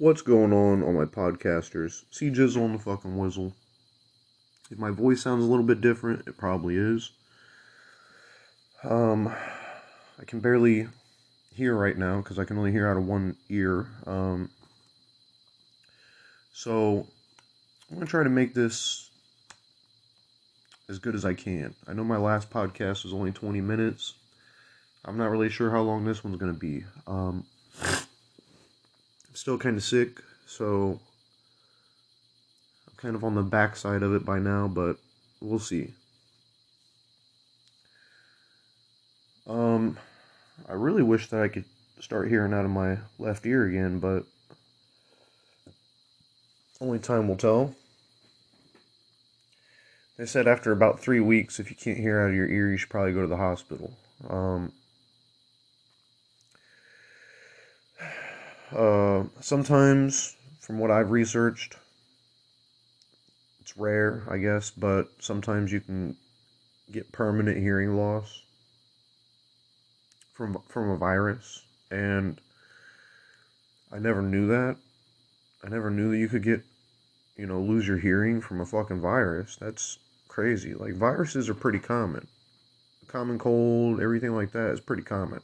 What's going on, all my podcasters? See Jizzle on the fucking whistle. If my voice sounds a little bit different, it probably is. Um, I can barely hear right now because I can only hear out of one ear. Um, so I'm gonna try to make this as good as I can. I know my last podcast was only 20 minutes. I'm not really sure how long this one's gonna be. Um, still kind of sick, so I'm kind of on the backside of it by now, but we'll see. Um, I really wish that I could start hearing out of my left ear again, but only time will tell. They said after about three weeks, if you can't hear out of your ear, you should probably go to the hospital. Um, uh, sometimes, from what I've researched, it's rare, I guess, but sometimes you can get permanent hearing loss from from a virus, and I never knew that. I never knew that you could get, you know, lose your hearing from a fucking virus. That's crazy. Like viruses are pretty common. Common cold, everything like that is pretty common.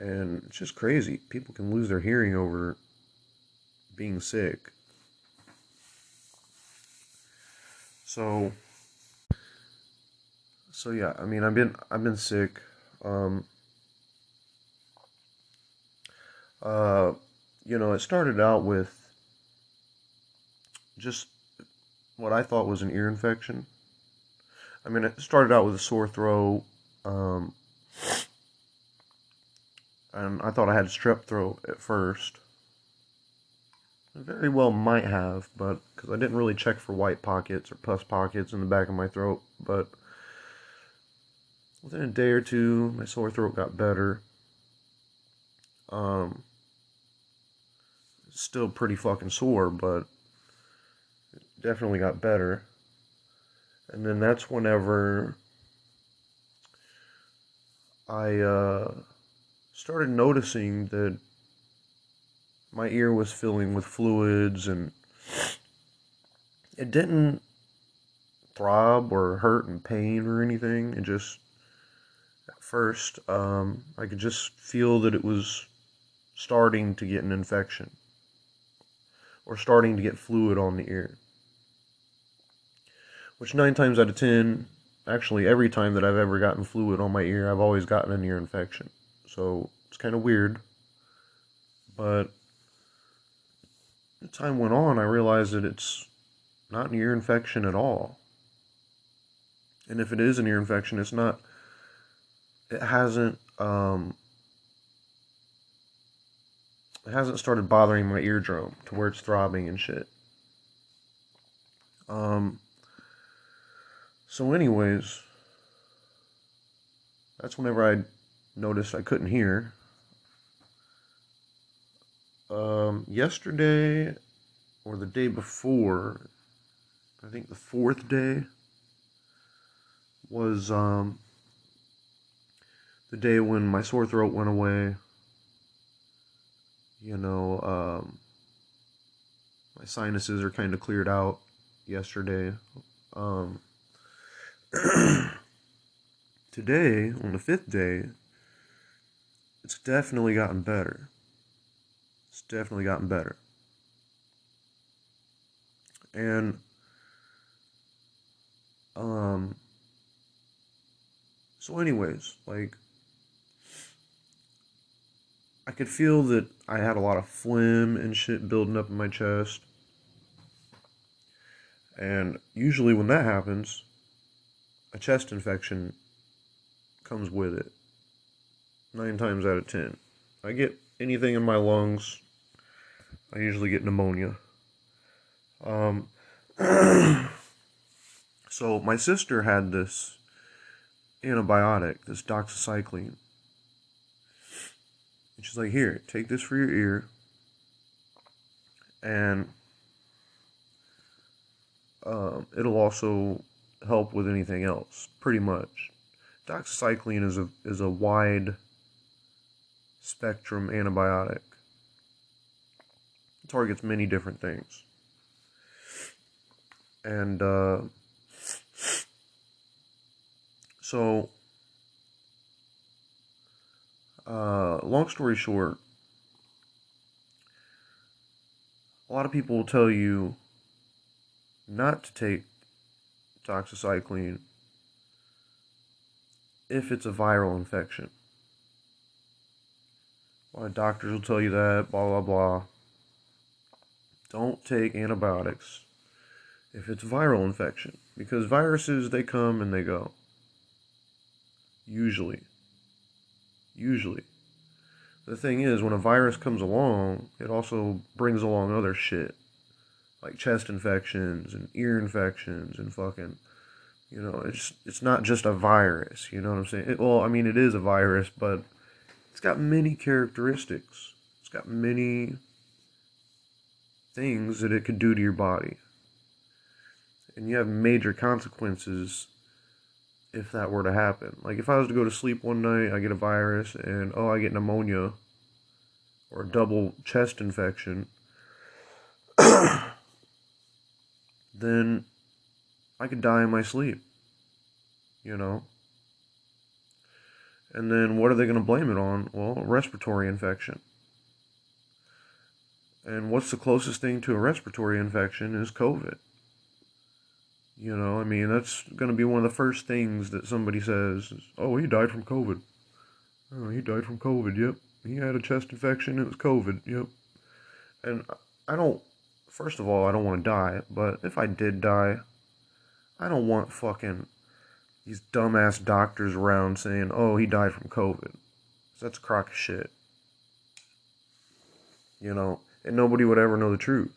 And it's just crazy. People can lose their hearing over being sick. So so yeah, I mean I've been I've been sick. Um uh you know, it started out with just what I thought was an ear infection. I mean, it started out with a sore throat, um, and I thought I had strep throat at first. I very well might have, but because I didn't really check for white pockets or pus pockets in the back of my throat. But within a day or two, my sore throat got better. Um, still pretty fucking sore, but it definitely got better. And then that's whenever I uh, started noticing that my ear was filling with fluids and it didn't throb or hurt and pain or anything. It just, at first, um, I could just feel that it was starting to get an infection or starting to get fluid on the ear. Which, nine times out of ten, actually, every time that I've ever gotten fluid on my ear, I've always gotten an ear infection. So it's kind of weird. But as time went on, I realized that it's not an ear infection at all. And if it is an ear infection, it's not, it hasn't, um, it hasn't started bothering my eardrum to where it's throbbing and shit. Um, so, anyways, that's whenever I noticed I couldn't hear. Um, yesterday or the day before, I think the fourth day was um, the day when my sore throat went away you know, um, my sinuses are kind of cleared out yesterday. Um, today, on the fifth day, it's definitely gotten better. It's definitely gotten better. And, um, so, anyways, like, I could feel that I had a lot of phlegm and shit building up in my chest. And usually, when that happens, a chest infection comes with it. Nine times out of ten. I get anything in my lungs, I usually get pneumonia. Um, so, my sister had this antibiotic, this doxycycline and she's like, Here, take this for your ear. And um, it'll also help with anything else, pretty much. Doxycycline is a is a wide spectrum antibiotic. targets many different things. And uh, so, uh, long story short, a lot of people will tell you not to take doxycycline if it's a viral infection. Of doctors will tell you that, blah, blah, blah. Don't take antibiotics if it's viral infection because viruses, they come and they go. Usually. Usually. The thing is, when a virus comes along, it also brings along other shit. Like chest infections and ear infections and fucking you know, it's it's not just a virus. You know what I'm saying? It, well, I mean, it is a virus, but it's got many characteristics. It's got many things that it could do to your body, and you have major consequences if that were to happen. Like if I was to go to sleep one night, I get a virus, and oh, I get pneumonia or a double chest infection. then I could die in my sleep. You know? And then what are they going to blame it on? Well, respiratory infection. And what's the closest thing to a respiratory infection is COVID. You know, I mean, that's going to be one of the first things that somebody says, is, oh, he died from COVID. Oh, he died from COVID, yep. He had a chest infection, it was COVID, yep. And I don't, first of all, I don't want to die, but if I did die, I don't want fucking these dumbass doctors around saying, oh, he died from COVID. That's a crock of shit. You know, and nobody would ever know the truth.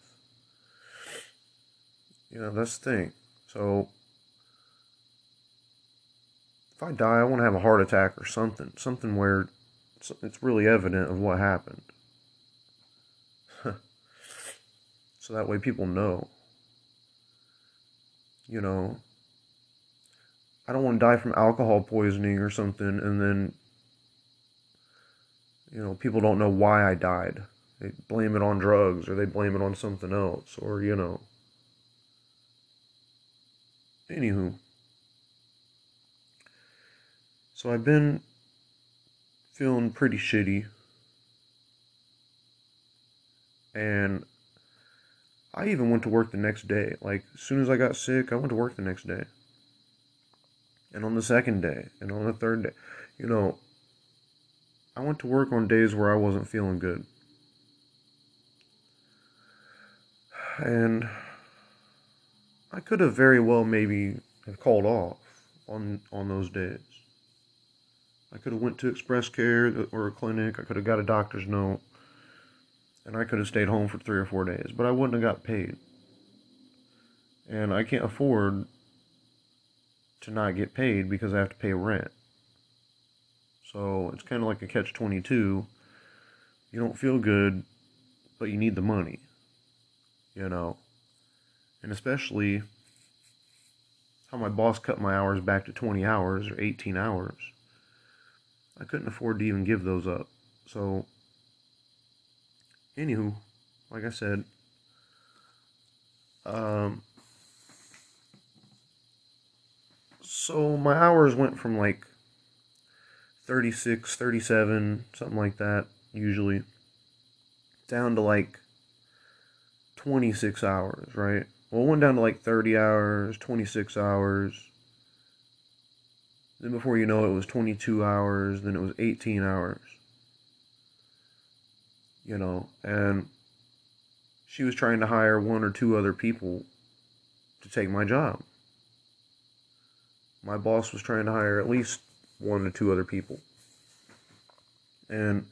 You know, that's the thing. So, if I die, I want to have a heart attack or something. Something where it's really evident of what happened. so that way people know you know, I don't want to die from alcohol poisoning or something and then, you know, people don't know why I died. They blame it on drugs or they blame it on something else or, you know. Anywho. So I've been feeling pretty shitty. And I even went to work the next day. Like, as soon as I got sick, I went to work the next day. And on the second day, and on the third day. You know, I went to work on days where I wasn't feeling good. And I could have very well maybe have called off on on those days. I could have went to Express Care or a clinic. I could have got a doctor's note and I could have stayed home for three or four days, but I wouldn't have got paid. And I can't afford to not get paid because I have to pay rent. So it's kind of like a catch 22. You don't feel good, but you need the money. You know? And especially how my boss cut my hours back to 20 hours or 18 hours. I couldn't afford to even give those up. So anywho, like I said, um, so my hours went from like 36, 37, something like that, usually, down to like 26 hours, right? Well, it went down to like 30 hours, 26 hours. Then before you know it, it was 22 hours, then it was 18 hours you know, and she was trying to hire one or two other people to take my job. My boss was trying to hire at least one or two other people. And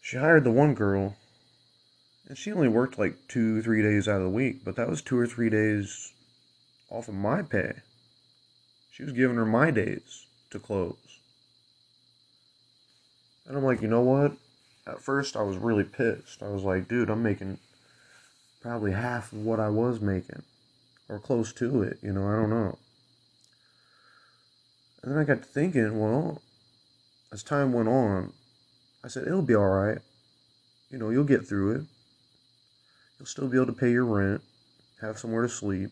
she hired the one girl, and she only worked like two, three days out of the week, but that was two or three days off of my pay. She was giving her my days to close. And I'm like, you know what? at first I was really pissed. I was like, dude, I'm making probably half of what I was making, or close to it, you know, I don't know. And then I got to thinking, well, as time went on, I said, it'll be alright. You know, you'll get through it. you'll still be able to pay your rent, have somewhere to sleep.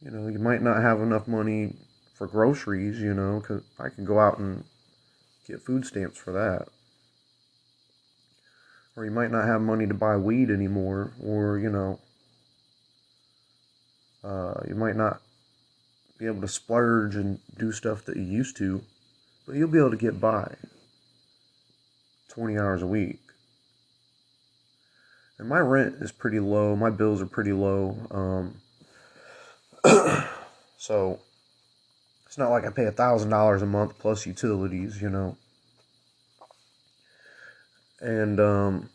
You know, you might not have enough money for groceries, you know, because I can go out and get food stamps for that. Or you might not have money to buy weed anymore, or, you know, uh, you might not be able to splurge and do stuff that you used to, but you'll be able to get by 20 hours a week. And my rent is pretty low, my bills are pretty low. Um, so it's not like I pay a thousand dollars a month plus utilities, you know. And um,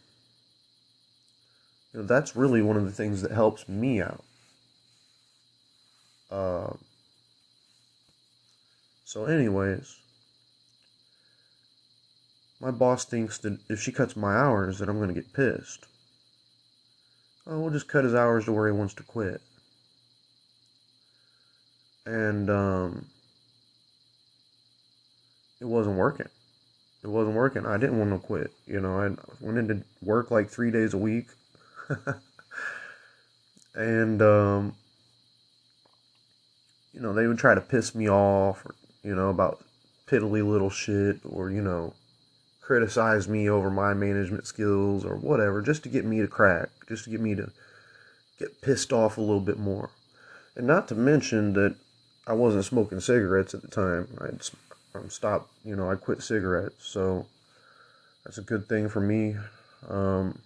you know, that's really one of the things that helps me out. Uh, so, anyways, my boss thinks that if she cuts my hours, that I'm going to get pissed. Oh, we'll just cut his hours to where he wants to quit. And um, it wasn't working. It wasn't working. I didn't want to quit. You know, I went into work like three days a week. and, um, you know, they would try to piss me off, or, you know, about piddly little shit, or, you know, criticize me over my management skills or whatever, just to get me to crack, just to get me to get pissed off a little bit more. And not to mention that I wasn't smoking cigarettes at the time. I'd um, stopped, you know, I quit cigarettes, so that's a good thing for me. Um,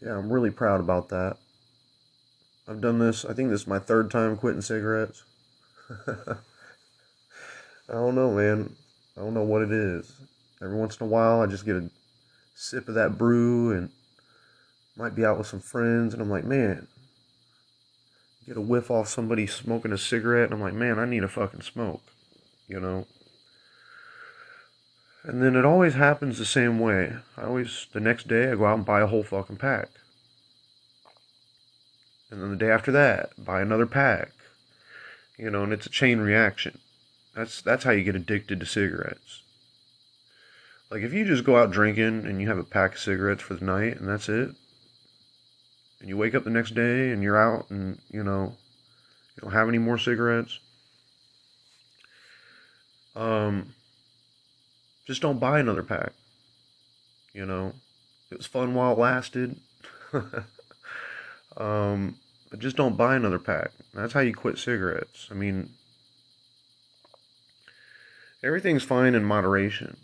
yeah, I'm really proud about that. I've done this, I think this is my third time quitting cigarettes. I don't know, man. I don't know what it is. Every once in a while, I just get a sip of that brew and might be out with some friends, and I'm like, man, get a whiff off somebody smoking a cigarette, and I'm like, man, I need a fucking smoke, you know? And then it always happens the same way. I always, the next day, I go out and buy a whole fucking pack. And then the day after that, buy another pack. You know, and it's a chain reaction. That's that's how you get addicted to cigarettes. Like if you just go out drinking and you have a pack of cigarettes for the night and that's it, and you wake up the next day and you're out and you know you don't have any more cigarettes, um, just don't buy another pack. You know, it was fun while it lasted. um, but just don't buy another pack. That's how you quit cigarettes. I mean, everything's fine in moderation.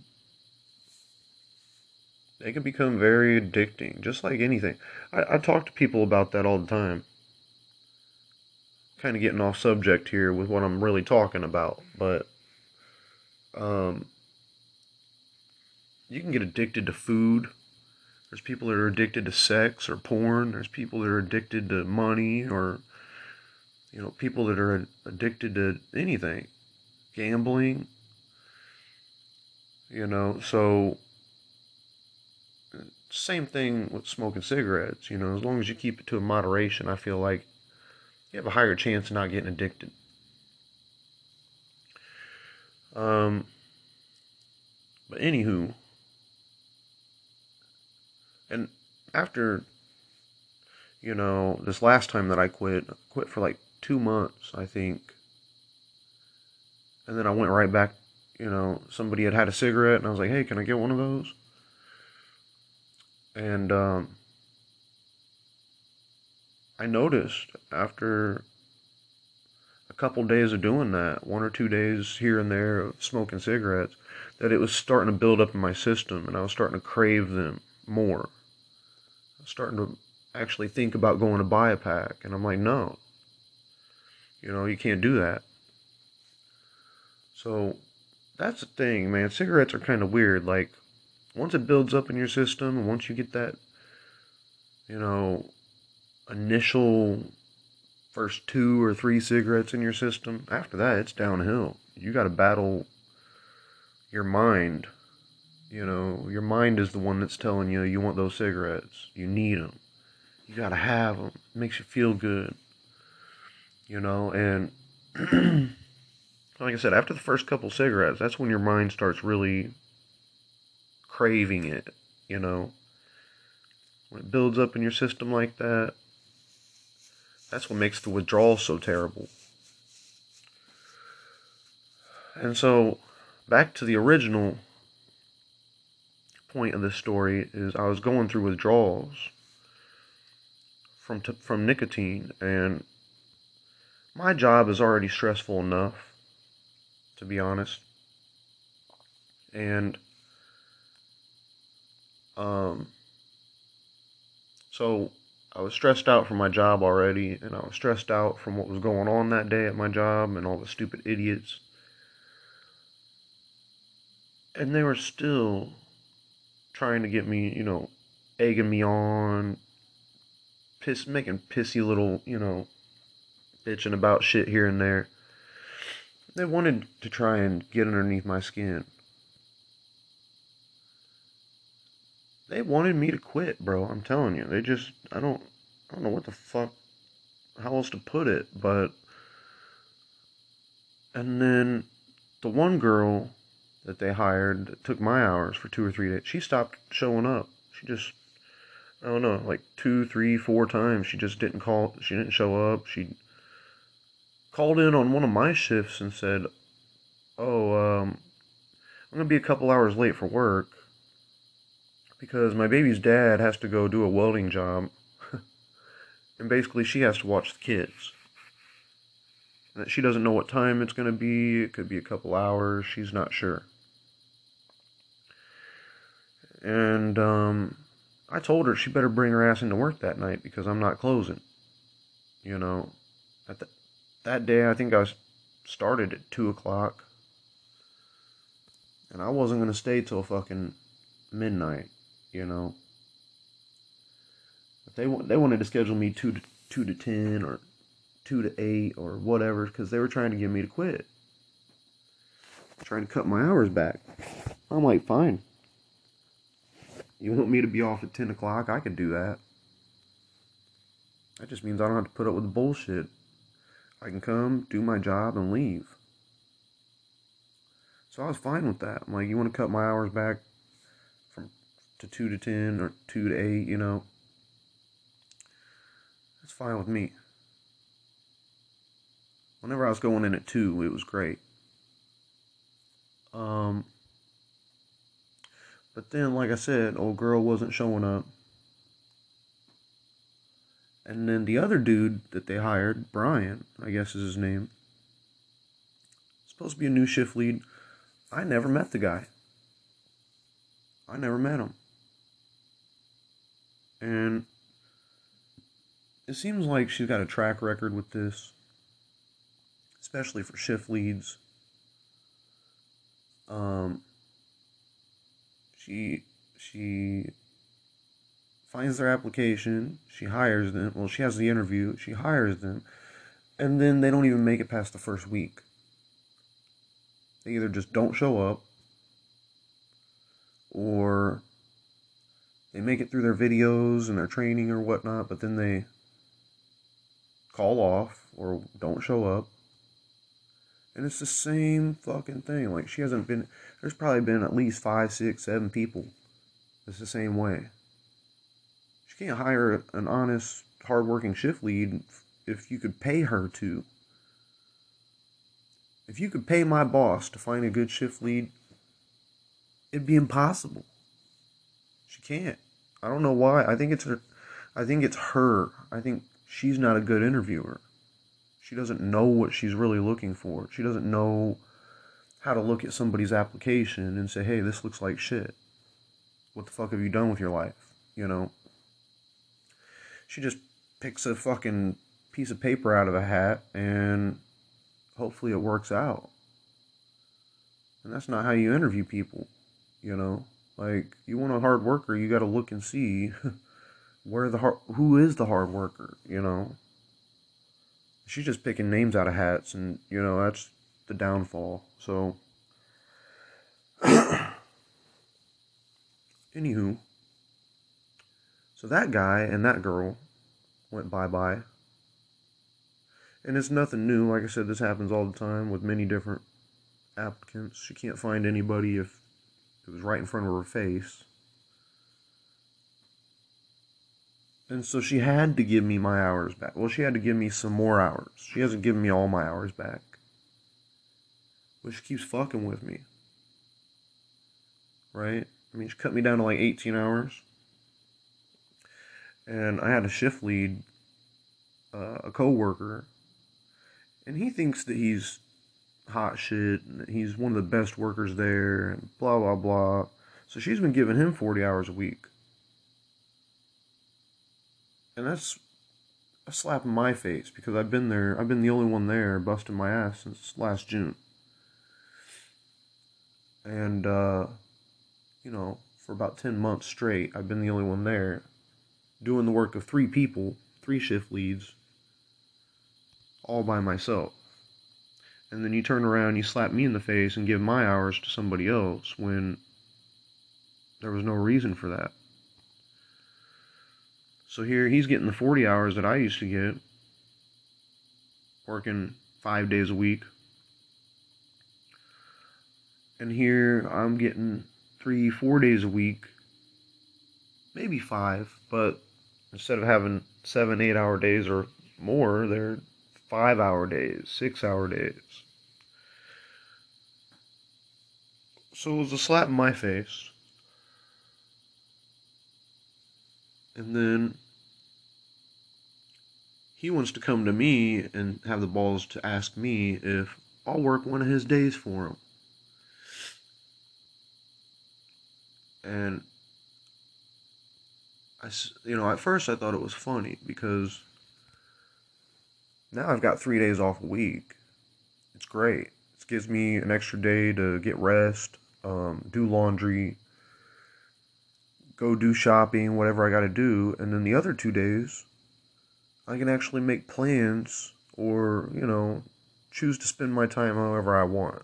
They can become very addicting, just like anything. I, I talk to people about that all the time. Kind of getting off subject here with what I'm really talking about, but um, you can get addicted to food. There's people that are addicted to sex or porn. There's people that are addicted to money or, you know, people that are addicted to anything, gambling. You know, so same thing with smoking cigarettes. You know, as long as you keep it to a moderation, I feel like you have a higher chance of not getting addicted. Um, but anywho, and after, you know, this last time that I quit, quit for like two months, I think. And then I went right back you know, somebody had had a cigarette, and I was like, hey, can I get one of those? And um, I noticed after a couple days of doing that, one or two days here and there of smoking cigarettes, that it was starting to build up in my system, and I was starting to crave them more. Starting to actually think about going to buy a pack, and I'm like, no, you know, you can't do that. So that's the thing, man. Cigarettes are kind of weird. Like, once it builds up in your system, once you get that, you know, initial first two or three cigarettes in your system, after that, it's downhill. You got to battle your mind. You know, your mind is the one that's telling you you want those cigarettes. You need them. You got to have them. It makes you feel good. You know, and. like I said, after the first couple cigarettes, that's when your mind starts really craving it, you know. when it builds up in your system like that, that's what makes the withdrawal so terrible. And so, back to the original point of this story is I was going through withdrawals from t- from nicotine, and my job is already stressful enough, to be honest. And um, so I was stressed out from my job already, and I was stressed out from what was going on that day at my job and all the stupid idiots. And they were still trying to get me, you know, egging me on, piss, making pissy little, you know, bitching about shit here and there. They wanted to try and get underneath my skin. They wanted me to quit, bro. I'm telling you. They just I don't I don't know what the fuck how else to put it, but and then the one girl that they hired that took my hours for two or three days, she stopped showing up. She just I don't know, like two, three, four times. She just didn't call. She didn't show up. She called in on one of my shifts and said, "Oh, um, I'm gonna be a couple hours late for work because my baby's dad has to go do a welding job, and basically she has to watch the kids. She doesn't know what time it's gonna be. It could be a couple hours. She's not sure." And um I told her she better bring her ass into work that night because I'm not closing. You know, at the, that day I think I started at two o'clock, and I wasn't gonna stay till fucking midnight. You know, they they wanted to schedule me two to two to ten or two to eight or whatever because they were trying to get me to quit, trying to cut my hours back. I'm like, fine. You want me to be off at 10 o'clock? I can do that. That just means I don't have to put up with the bullshit. I can come, do my job, and leave. So I was fine with that. I'm like, you want to cut my hours back from to 2 to 10 or 2 to 8, you know? That's fine with me. Whenever I was going in at 2, it was great. Um, but then, like I said, old girl wasn't showing up. And then the other dude that they hired, Brian, I guess is his name, supposed to be a new shift lead. I never met the guy. I never met him. And it seems like she's got a track record with this, especially for shift leads. Um, she she finds their application, she hires them. Well, she has the interview, she hires them, and then they don't even make it past the first week. They either just don't show up or they make it through their videos and their training or whatnot, but then they call off or don't show up. And it's the same fucking thing. Like she hasn't been there's probably been at least five, six, seven people. It's the same way. She can't hire an honest, hardworking shift lead if you could pay her to. If you could pay my boss to find a good shift lead, it'd be impossible. She can't. I don't know why. I think it's her. I think it's her. I think she's not a good interviewer. She doesn't know what she's really looking for. She doesn't know how to look at somebody's application and say, hey, this looks like shit. What the fuck have you done with your life? You know? She just picks a fucking piece of paper out of a hat and hopefully it works out. And that's not how you interview people, you know? Like, you want a hard worker, you got to look and see where the hard, who is the hard worker, you know? She's just picking names out of hats, and, you know, that's the downfall. So, anywho, so that guy and that girl went bye bye. And it's nothing new. Like I said, this happens all the time with many different applicants. She can't find anybody if it was right in front of her face. And so she had to give me my hours back. Well, she had to give me some more hours. She hasn't given me all my hours back. But she keeps fucking with me. Right? I mean, she cut me down to like 18 hours. And I had a shift lead, uh, a coworker, and he thinks that he's hot shit and he's one of the best workers there and blah blah blah. So she's been giving him 40 hours a week. And that's a slap in my face because I've been there, I've been the only one there busting my ass since last June. And, uh, you know, for about 10 months straight, I've been the only one there doing the work of three people, three shift leads, all by myself. And then you turn around, you slap me in the face and give my hours to somebody else when there was no reason for that. So here he's getting the 40 hours that I used to get, working five days a week. And here I'm getting three, four days a week, maybe five, but instead of having seven, eight hour days or more, they're five hour days, six hour days. So it was a slap in my face. And then he wants to come to me and have the balls to ask me if I'll work one of his days for him. And I, you know, at first I thought it was funny because now I've got three days off a week. It's great. It gives me an extra day to get rest, um, do laundry, go do shopping, whatever I got to do, and then the other two days, I can actually make plans or, you know, choose to spend my time however I want.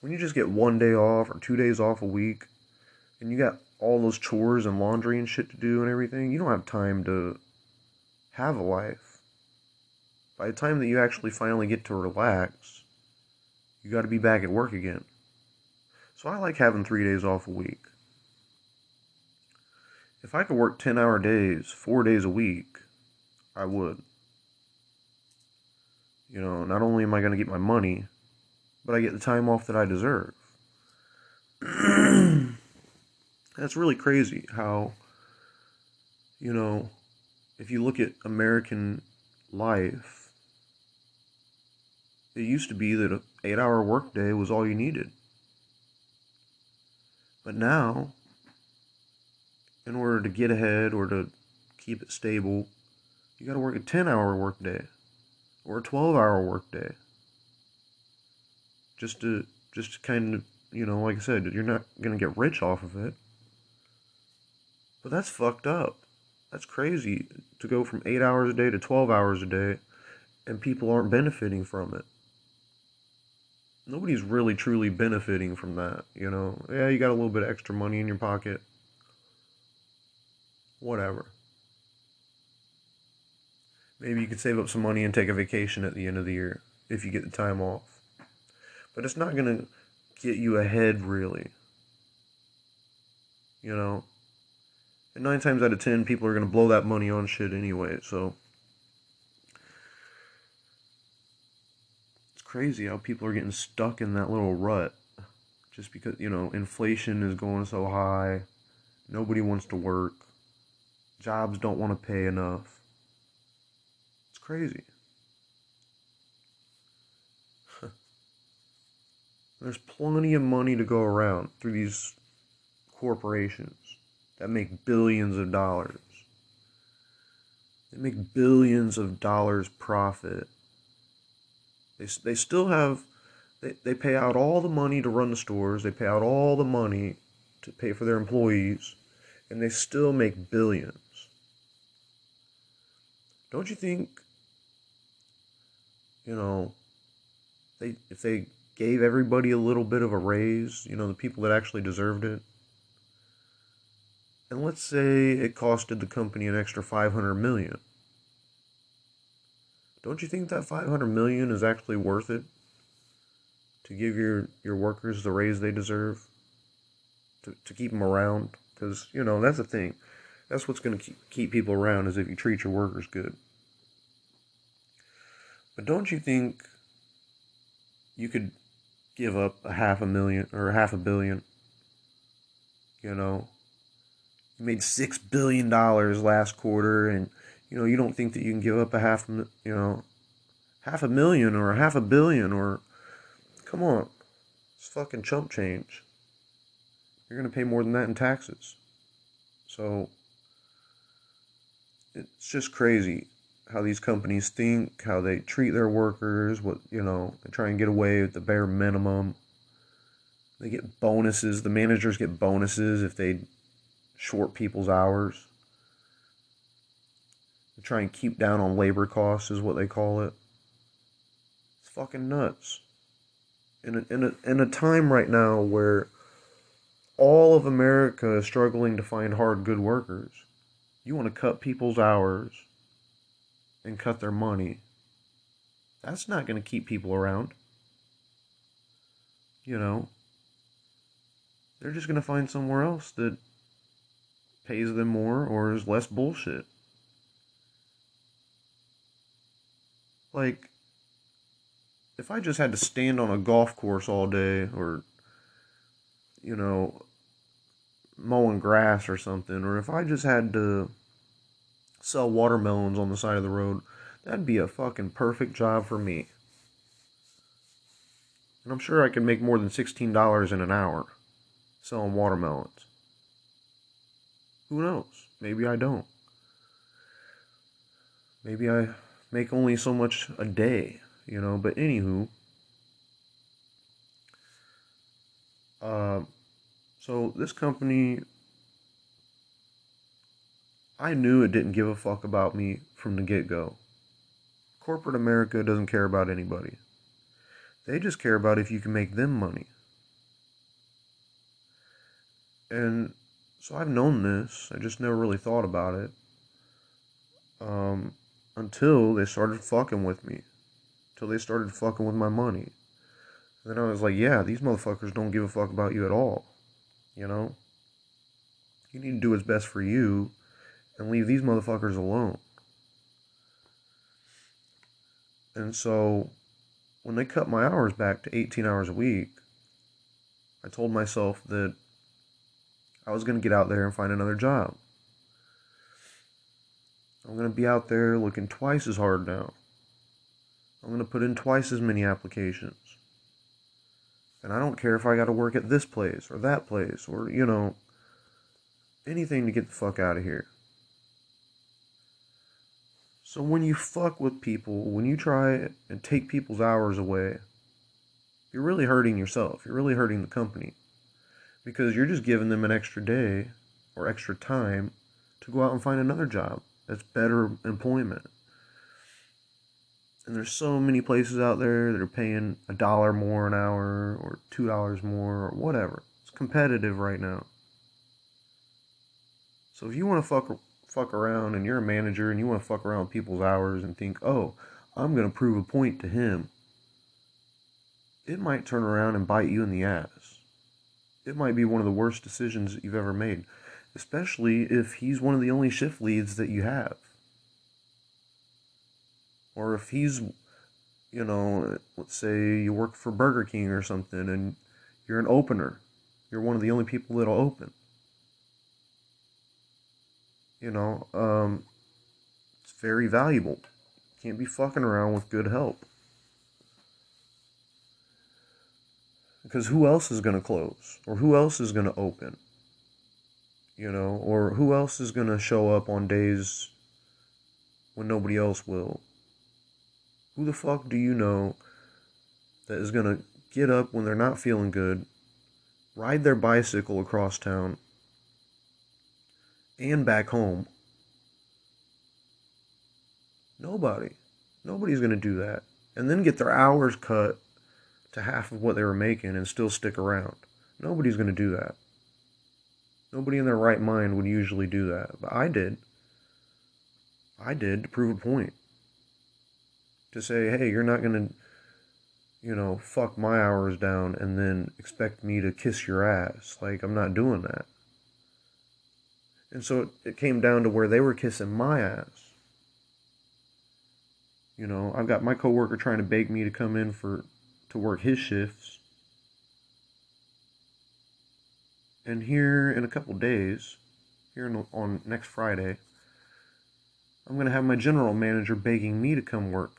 When you just get one day off or two days off a week, and you got all those chores and laundry and shit to do and everything, you don't have time to have a life. By the time that you actually finally get to relax, you got to be back at work again. So I like having three days off a week. If I could work 10 hour days, four days a week, I would. You know, not only am I going to get my money, but I get the time off that I deserve. That's really crazy how, you know, if you look at American life, it used to be that an eight hour workday was all you needed. But now, in order to get ahead or to keep it stable, you got to work a 10 hour workday or a 12 hour workday. Just to, just to kind of, you know, like I said, you're not going to get rich off of it. But that's fucked up. That's crazy to go from 8 hours a day to 12 hours a day and people aren't benefiting from it. Nobody's really truly benefiting from that, you know. Yeah, you got a little bit of extra money in your pocket whatever. Maybe you could save up some money and take a vacation at the end of the year if you get the time off. But it's not going to get you ahead, really. You know? And nine times out of ten, people are going to blow that money on shit anyway, so. It's crazy how people are getting stuck in that little rut. Just because, you know, inflation is going so high. Nobody wants to work Jobs don't want to pay enough. It's crazy. There's plenty of money to go around through these corporations that make billions of dollars. They make billions of dollars profit. They, they still have, they, they pay out all the money to run the stores, they pay out all the money to pay for their employees, and they still make billions. Don't you think, you know, they if they gave everybody a little bit of a raise, you know, the people that actually deserved it, and let's say it costed the company an extra 500 million. Don't you think that 500 million is actually worth it to give your your workers the raise they deserve? To to keep them around? Because, you know, that's the thing That's what's going to keep, keep people around is if you treat your workers good. But don't you think you could give up a half a million or a half a billion? You know, you made six billion dollars last quarter, and you know you don't think that you can give up a half, you know, half a million or a half a billion or, come on, it's fucking chump change. You're gonna pay more than that in taxes. So it's just crazy how these companies think, how they treat their workers, what you know, they try and get away with the bare minimum. They get bonuses. The managers get bonuses if they short people's hours. They try and keep down on labor costs, is what they call it. It's fucking nuts. In a, in a, in a time right now where all of America is struggling to find hard, good workers, you want to cut people's hours and cut their money. That's not going to keep people around. You know, they're just going to find somewhere else that pays them more or is less bullshit. Like, if I just had to stand on a golf course all day or, you know, mowing grass or something, or if I just had to sell watermelons on the side of the road, that'd be a fucking perfect job for me. And I'm sure I could make more than $16 in an hour selling watermelons. Who knows? Maybe I don't. Maybe I make only so much a day, you know, but anywho. Uh, so this company, I knew it didn't give a fuck about me from the get go. Corporate America doesn't care about anybody. They just care about if you can make them money. And so I've known this. I just never really thought about it. Um, until they started fucking with me. Until they started fucking with my money. And then I was like, yeah, these motherfuckers don't give a fuck about you at all. You know? You need to do what's best for you and leave these motherfuckers alone. And so when they cut my hours back to 18 hours a week, I told myself that I was going to get out there and find another job. I'm going to be out there looking twice as hard now. I'm going to put in twice as many applications. And I don't care if I got to work at this place or that place or, you know, anything to get the fuck out of here. So when you fuck with people, when you try and take people's hours away, you're really hurting yourself. You're really hurting the company because you're just giving them an extra day or extra time to go out and find another job that's better employment. And there's so many places out there that are paying a dollar more an hour or two dollars more or whatever. It's competitive right now. So if you want to fuck fuck around and you're a manager and you want to fuck around people's hours and think, oh, I'm gonna prove a point to him, it might turn around and bite you in the ass it might be one of the worst decisions that you've ever made, especially if he's one of the only shift leads that you have. Or if he's, you know, let's say you work for Burger King or something and you're an opener, you're one of the only people that'll open. You know, um, it's very valuable. Can't be fucking around with good help. Because who else is going to close? Or who else is going to open? You know, or who else is going to show up on days when nobody else will? Who the fuck do you know that is going to get up when they're not feeling good, ride their bicycle across town, and back home? Nobody. Nobody's going to do that. And then get their hours cut to half of what they were making and still stick around. Nobody's going to do that. Nobody in their right mind would usually do that. But I did. I did to prove a point. To say, hey, you're not going to, you know, fuck my hours down and then expect me to kiss your ass. Like, I'm not doing that. And so it, it came down to where they were kissing my ass. You know, I've got my coworker trying to beg me to come in for to work his shifts. And here in a couple days, here the, on next Friday, I'm going to have my general manager begging me to come work.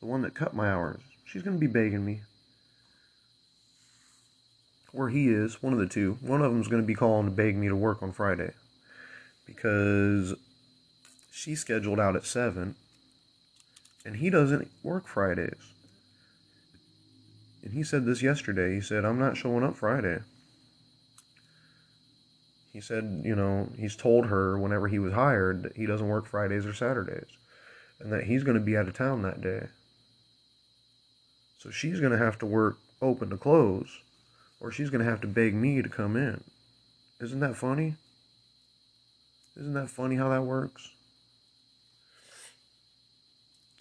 The one that cut my hours. She's going to be begging me. Or he is, one of the two. One of them's going to be calling to beg me to work on Friday. Because she's scheduled out at 7 and he doesn't work Fridays. And he said this yesterday. He said, I'm not showing up Friday. He said, you know, he's told her whenever he was hired that he doesn't work Fridays or Saturdays and that he's going to be out of town that day. So she's going to have to work open to close or she's going to have to beg me to come in. Isn't that funny? Isn't that funny how that works?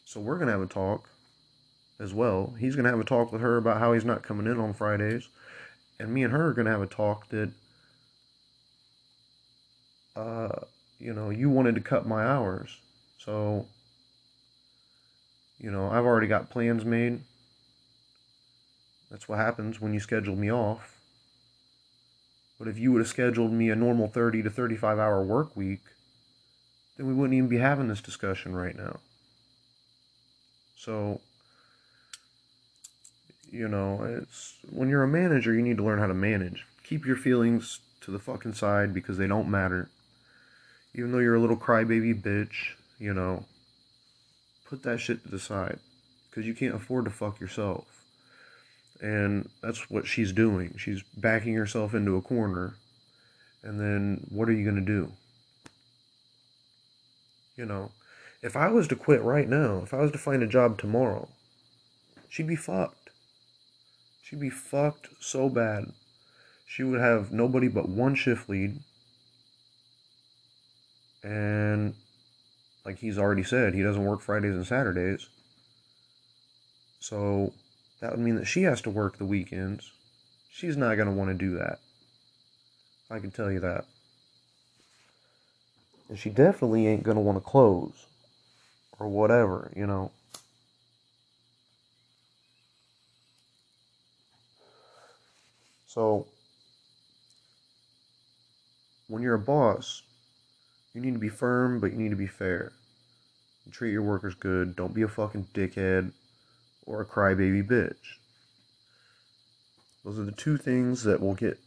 So we're going to have a talk as well. He's going to have a talk with her about how he's not coming in on Fridays. And me and her are going to have a talk that, uh, you know, you wanted to cut my hours. So, you know, I've already got plans made. That's what happens when you schedule me off. But if you would have scheduled me a normal 30 to 35 hour work week, then we wouldn't even be having this discussion right now. So, you know, it's when you're a manager, you need to learn how to manage. Keep your feelings to the fucking side because they don't matter. Even though you're a little crybaby bitch, you know, put that shit to the side because you can't afford to fuck yourself. And that's what she's doing. She's backing herself into a corner. And then what are you going to do? You know, if I was to quit right now, if I was to find a job tomorrow, she'd be fucked. She'd be fucked so bad. She would have nobody but one shift lead. And like he's already said, he doesn't work Fridays and Saturdays. So that would mean that she has to work the weekends. She's not going to want to do that. I can tell you that. And she definitely ain't going to want to close or whatever, you know. So, when you're a boss, you need to be firm, but you need to be fair. treat your workers good. Don't be a fucking dickhead or a crybaby bitch. Those are the two things that will get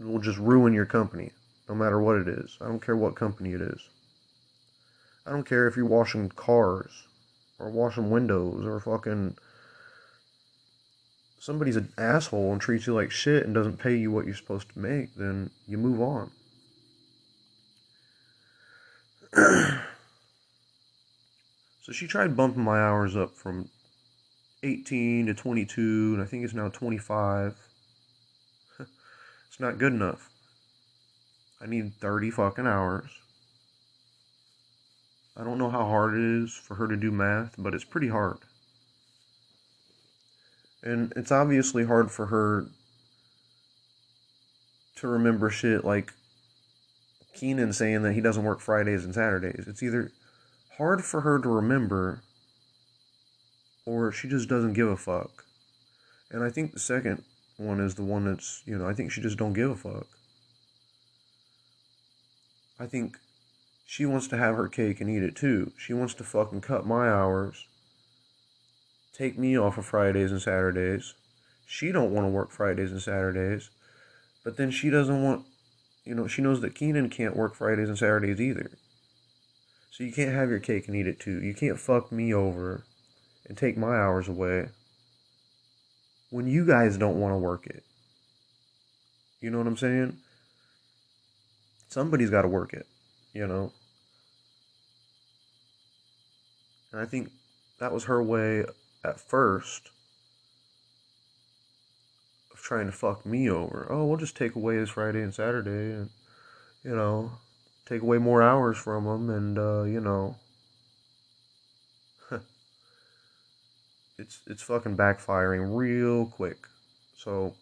will just ruin your company, no matter what it is. I don't care what company it is. I don't care if you're washing cars or washing windows or fucking somebody's an asshole and treats you like shit and doesn't pay you what you're supposed to make, then you move on. so she tried bumping my hours up from 18 to 22, and I think it's now 25. it's not good enough. I need 30 fucking hours. I don't know how hard it is for her to do math, but it's pretty hard. And it's obviously hard for her to remember shit like Keenan saying that he doesn't work Fridays and Saturdays. It's either hard for her to remember or she just doesn't give a fuck. And I think the second one is the one that's, you know, I think she just don't give a fuck. I think she wants to have her cake and eat it too. She wants to fucking cut my hours, take me off of Fridays and Saturdays. She don't want to work Fridays and Saturdays, but then she doesn't want, you know, she knows that Keenan can't work Fridays and Saturdays either. So you can't have your cake and eat it too. You can't fuck me over and take my hours away when you guys don't want to work it. You know what I'm saying? Somebody's got to work it, you know? And I think that was her way at first of trying to fuck me over. Oh, we'll just take away his Friday and Saturday and, you know, take away more hours from him and, uh, you know, it's it's fucking backfiring real quick. So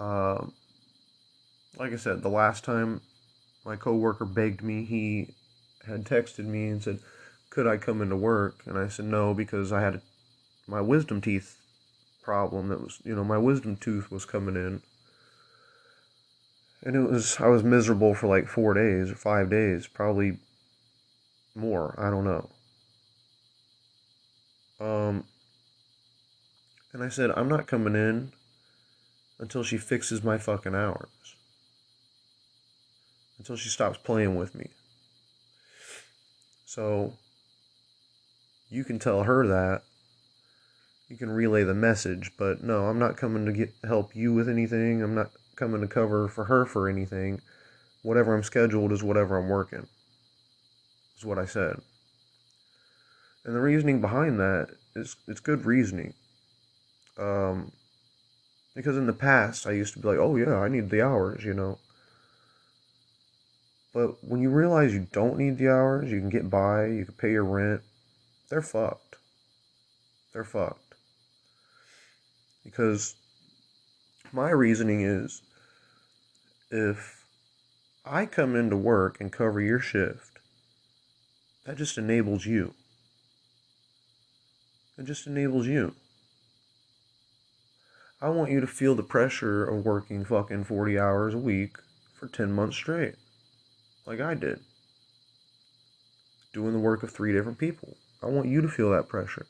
Uh, like I said, the last time my coworker begged me, he had texted me and said, "Could I come into work?" And I said no because I had my wisdom teeth problem. That was, you know, my wisdom tooth was coming in, and it was I was miserable for like four days or five days, probably more. I don't know. Um, and I said, I'm not coming in until she fixes my fucking hours. Until she stops playing with me. So, you can tell her that. You can relay the message, but no, I'm not coming to get help you with anything. I'm not coming to cover for her for anything. Whatever I'm scheduled is whatever I'm working. Is what I said. And the reasoning behind that is it's good reasoning. Um, because in the past I used to be like, oh yeah, I need the hours, you know. But when you realize you don't need the hours, you can get by, you can pay your rent, they're fucked. They're fucked. Because my reasoning is if I come into work and cover your shift, that just enables you. It just enables you. I want you to feel the pressure of working fucking 40 hours a week for 10 months straight. Like I did. Doing the work of three different people. I want you to feel that pressure.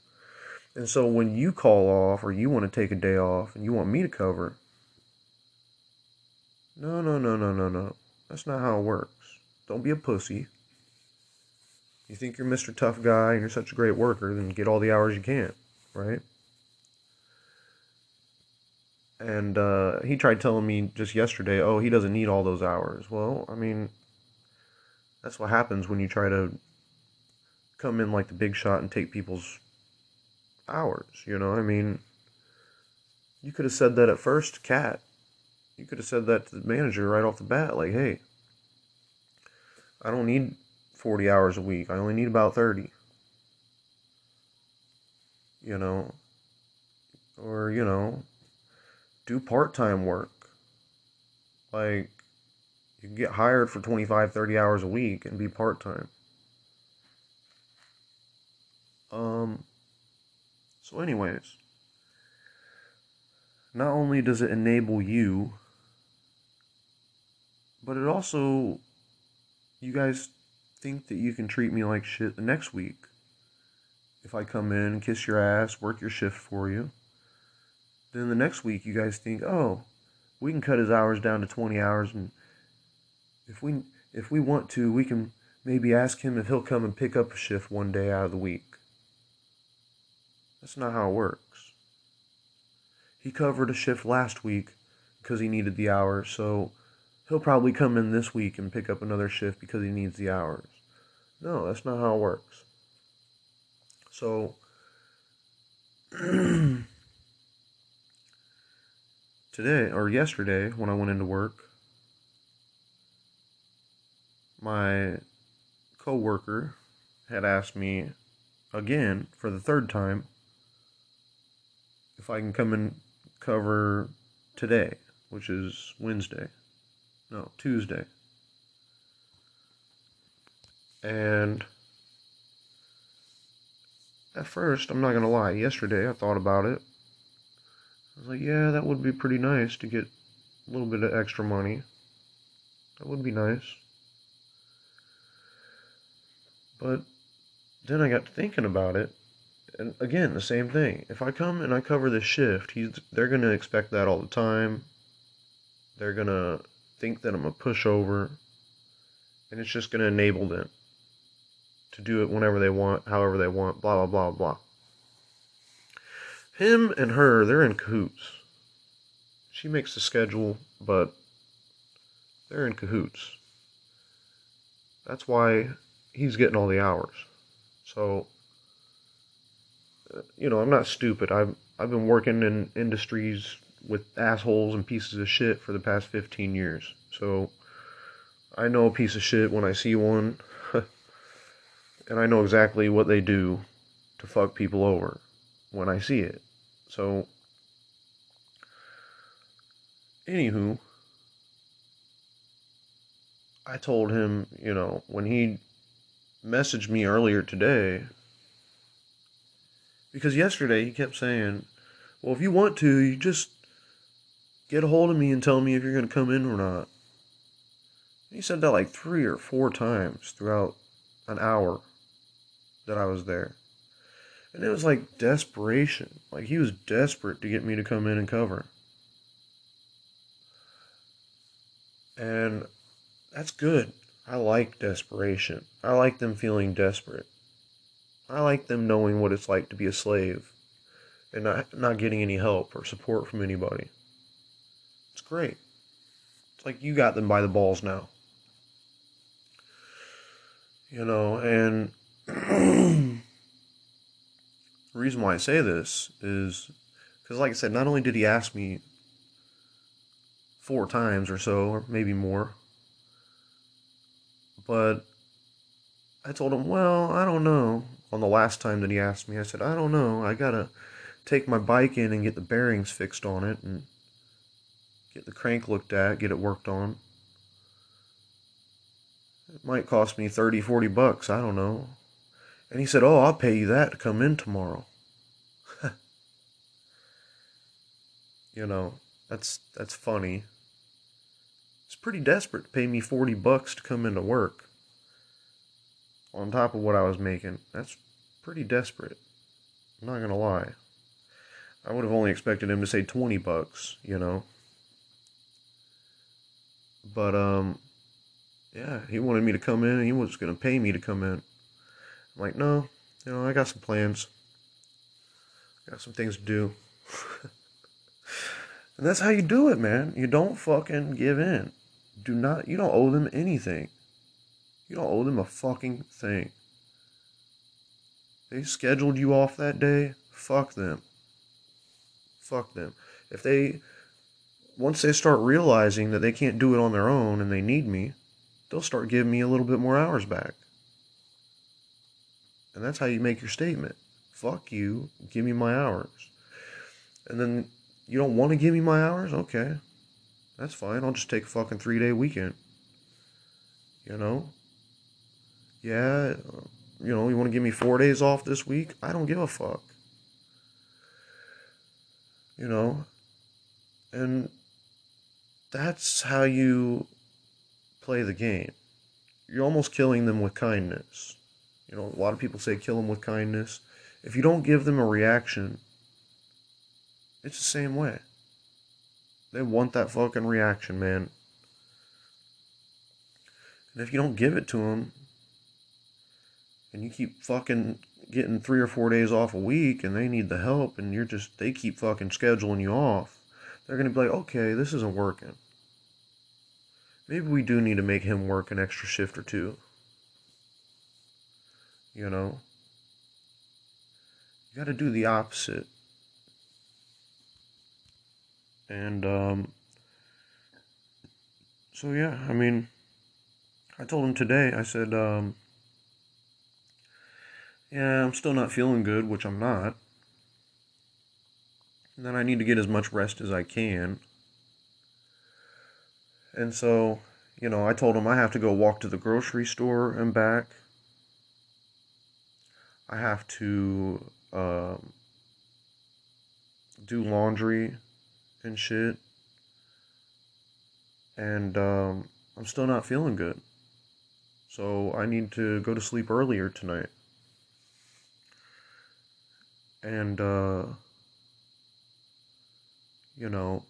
And so when you call off or you want to take a day off and you want me to cover, no, no, no, no, no, no. That's not how it works. Don't be a pussy. You think you're Mr. Tough Guy and you're such a great worker, then get all the hours you can, right? And uh, he tried telling me just yesterday, oh, he doesn't need all those hours. Well, I mean, that's what happens when you try to come in like the big shot and take people's hours, you know? I mean, you could have said that at first, Cat. You could have said that to the manager right off the bat, like, hey, I don't need 40 hours a week. I only need about 30. You know, or, you know, do part time work. Like, you can get hired for 25, 30 hours a week and be part time. Um, so, anyways, not only does it enable you, but it also, you guys think that you can treat me like shit the next week. If I come in, kiss your ass, work your shift for you, then the next week you guys think, oh, we can cut his hours down to 20 hours and if we if we want to, we can maybe ask him if he'll come and pick up a shift one day out of the week. That's not how it works. He covered a shift last week because he needed the hours, so he'll probably come in this week and pick up another shift because he needs the hours. No, that's not how it works. So, today or yesterday when I went into work, my coworker had asked me again for the third time if I can come and cover today, which is Wednesday. No, Tuesday. And at first, I'm not going to lie, yesterday I thought about it. I was like, yeah, that would be pretty nice to get a little bit of extra money. That would be nice. But then I got to thinking about it. And again, the same thing. If I come and I cover this shift, he's they're going to expect that all the time. They're going to think that I'm a pushover, and it's just going to enable them to do it whenever they want, however they want, blah, blah, blah, blah. Him and her, they're in cahoots. She makes the schedule, but they're in cahoots. That's why he's getting all the hours. So, uh, you know, I'm not stupid. I've I've been working in industries with assholes and pieces of shit for the past 15 years. So I know a piece of shit when I see one. and I know exactly what they do to fuck people over when I see it. So anywho, I told him, you know, when he messaged me earlier today, because yesterday he kept saying, well, if you want to, you just get a hold of me and tell me if you're going to come in or not. He said that like three or four times throughout an hour that I was there. And it was like desperation. Like he was desperate to get me to come in and cover. And that's good. I like desperation. I like them feeling desperate. I like them knowing what it's like to be a slave and not, not getting any help or support from anybody. It's great. It's like you got them by the balls now. You know, and the reason why I say this is because, like I said, not only did he ask me four times or so, or maybe more, but I told him, well, I don't know. On the last time that he asked me, I said, I don't know. I gotta take my bike in and get the bearings fixed on it and get the crank looked at, get it worked on. It might cost me 30, 40 bucks, I don't know. And he said, Oh, I'll pay you that to come in tomorrow. you know, that's that's funny. It's pretty desperate to pay me 40 bucks to come into work. On top of what I was making. That's pretty desperate. I'm not going to lie. I would have only expected him to say 20 bucks, you know. But um yeah, he wanted me to come in he was to pay me to come in. I'm like, "No, you know, I got some plans. I got some things to do." and that's how you do it, man. You don't fucking give in. Do not you don't owe them anything. You don't owe them a fucking thing. They scheduled you off that day. Fuck them. Fuck them. If they, once they start realizing that they can't do it on their own and they need me, they'll start giving me a little bit more hours back. And that's how you make your statement. Fuck you. Give me my hours. And then you don't want to give me my hours? Okay. That's fine. I'll just take a fucking three day weekend. You know? Yeah, you know, you want to give me four days off this week? I don't give a fuck. You know? And that's how you play the game. You're almost killing them with kindness. You know, a lot of people say kill them with kindness. If you don't give them a reaction, it's the same way. They want that fucking reaction, man. And if you don't give it to them, and you keep fucking getting three or four days off a week and they need the help and you're just they keep fucking scheduling you off they're going to be like okay this isn't working. Maybe we do need to make him work an extra shift or two. You know? You got to do the opposite. And um so yeah i mean i told him today i said um yeah, I'm still not feeling good, which I'm not. And then I need to get as much rest as I can. And so, you know, I told him I have to go walk to the grocery store and back. I have to um, do laundry and shit. And um, I'm still not feeling good. So I need to go to sleep earlier tonight and uh, you know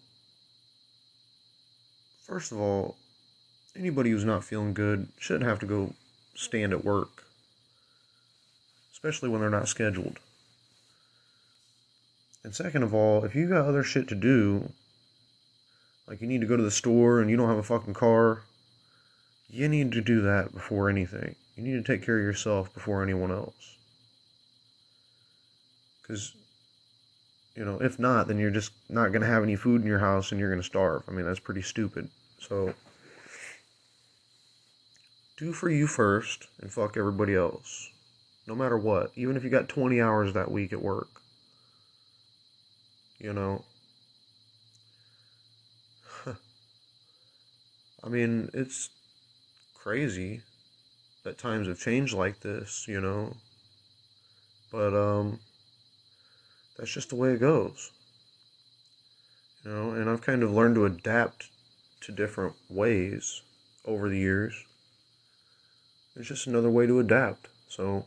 first of all anybody who's not feeling good shouldn't have to go stand at work especially when they're not scheduled. And second of all if you got other shit to do like you need to go to the store and you don't have a fucking car you need to do that before anything. You need to take care of yourself before anyone else. Because, you know, if not, then you're just not going to have any food in your house and you're going to starve. I mean, that's pretty stupid. So, do for you first and fuck everybody else. No matter what. Even if you got 20 hours that week at work. You know? I mean, it's crazy that times have changed like this, you know. But um that's just the way it goes. You know, and I've kind of learned to adapt to different ways over the years. It's just another way to adapt. So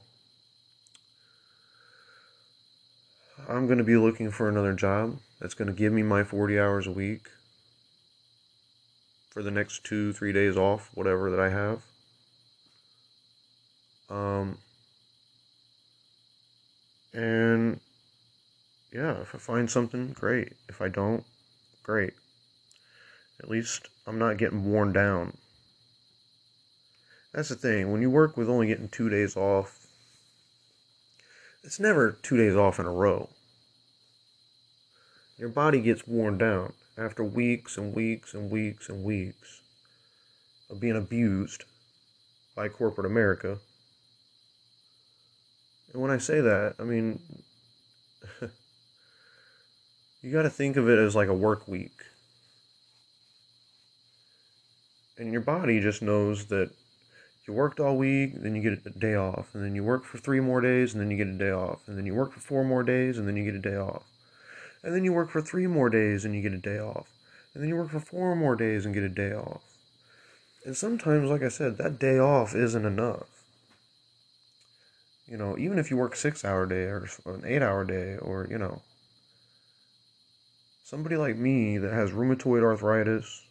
I'm going to be looking for another job that's going to give me my 40 hours a week for the next two, three days off, whatever that I have. Um, and yeah, if I find something, great. If I don't, great. At least I'm not getting worn down. That's the thing. When you work with only getting two days off, it's never two days off in a row. Your body gets worn down after weeks and weeks and weeks and weeks of being abused by corporate America. And when I say that, I mean, you got to think of it as like a work week. And your body just knows that you worked all week, then you get a day off, and then you work for three more days, and then you get a day off, and then you work for four more days, and then you get a day off. And then you work for three more days and you get a day off. And then you work for four more days and get a day off. And sometimes, like I said, that day off isn't enough. You know, even if you work six hour day or an eight hour day or, you know, somebody like me that has rheumatoid arthritis,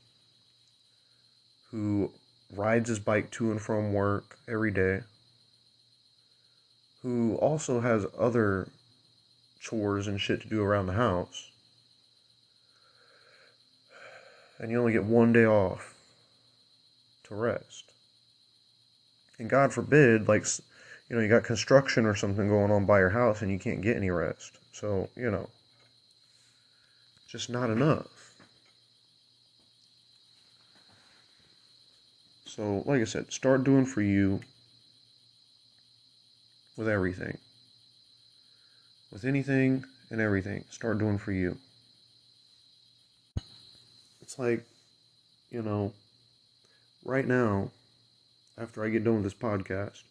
who rides his bike to and from work every day, who also has other chores and shit to do around the house. And you only get one day off to rest. And God forbid, like, you know, you got construction or something going on by your house and you can't get any rest. So, you know, just not enough. So, like I said, start doing for you with everything with anything and everything. Start doing for you. It's like, you know, right now, after I get done with this podcast,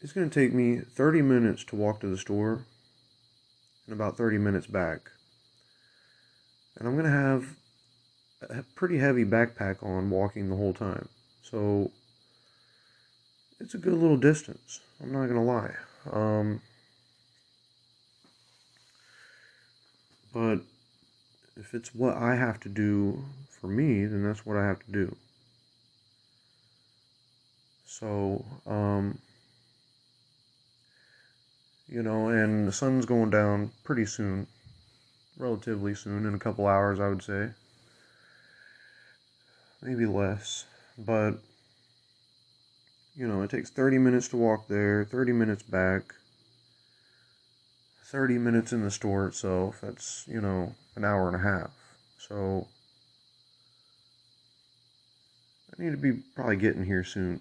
it's going to take me 30 minutes to walk to the store and about 30 minutes back. And I'm going to have a pretty heavy backpack on walking the whole time. So it's a good little distance. I'm not going to lie. Um, but if it's what I have to do for me, then that's what I have to do. So, um, you know, and the sun's going down pretty soon, relatively soon, in a couple hours, I would say. Maybe less, but you know, it takes 30 minutes to walk there, 30 minutes back, 30 minutes in the store itself. That's, you know, an hour and a half. So, I need to be probably getting here soon.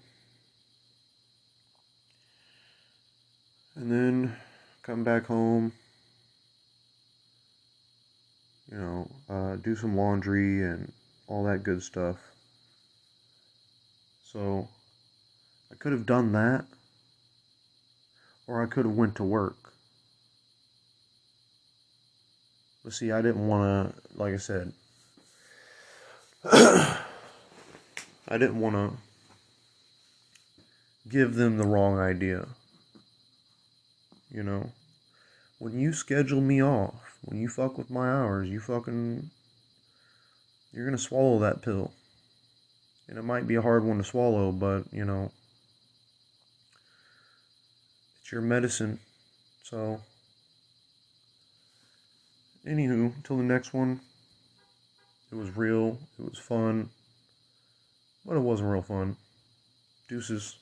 And then come back home, you know, uh, do some laundry and all that good stuff. So, I could have done that or I could have went to work. But see, I didn't want to, like I said, I didn't want to give them the wrong idea. You know, when you schedule me off, when you fuck with my hours, you fucking, you're to swallow that pill. And it might be a hard one to swallow, but, you know, it's your medicine. So, anywho, until the next one, it was real, it was fun, but it wasn't real fun. Deuces.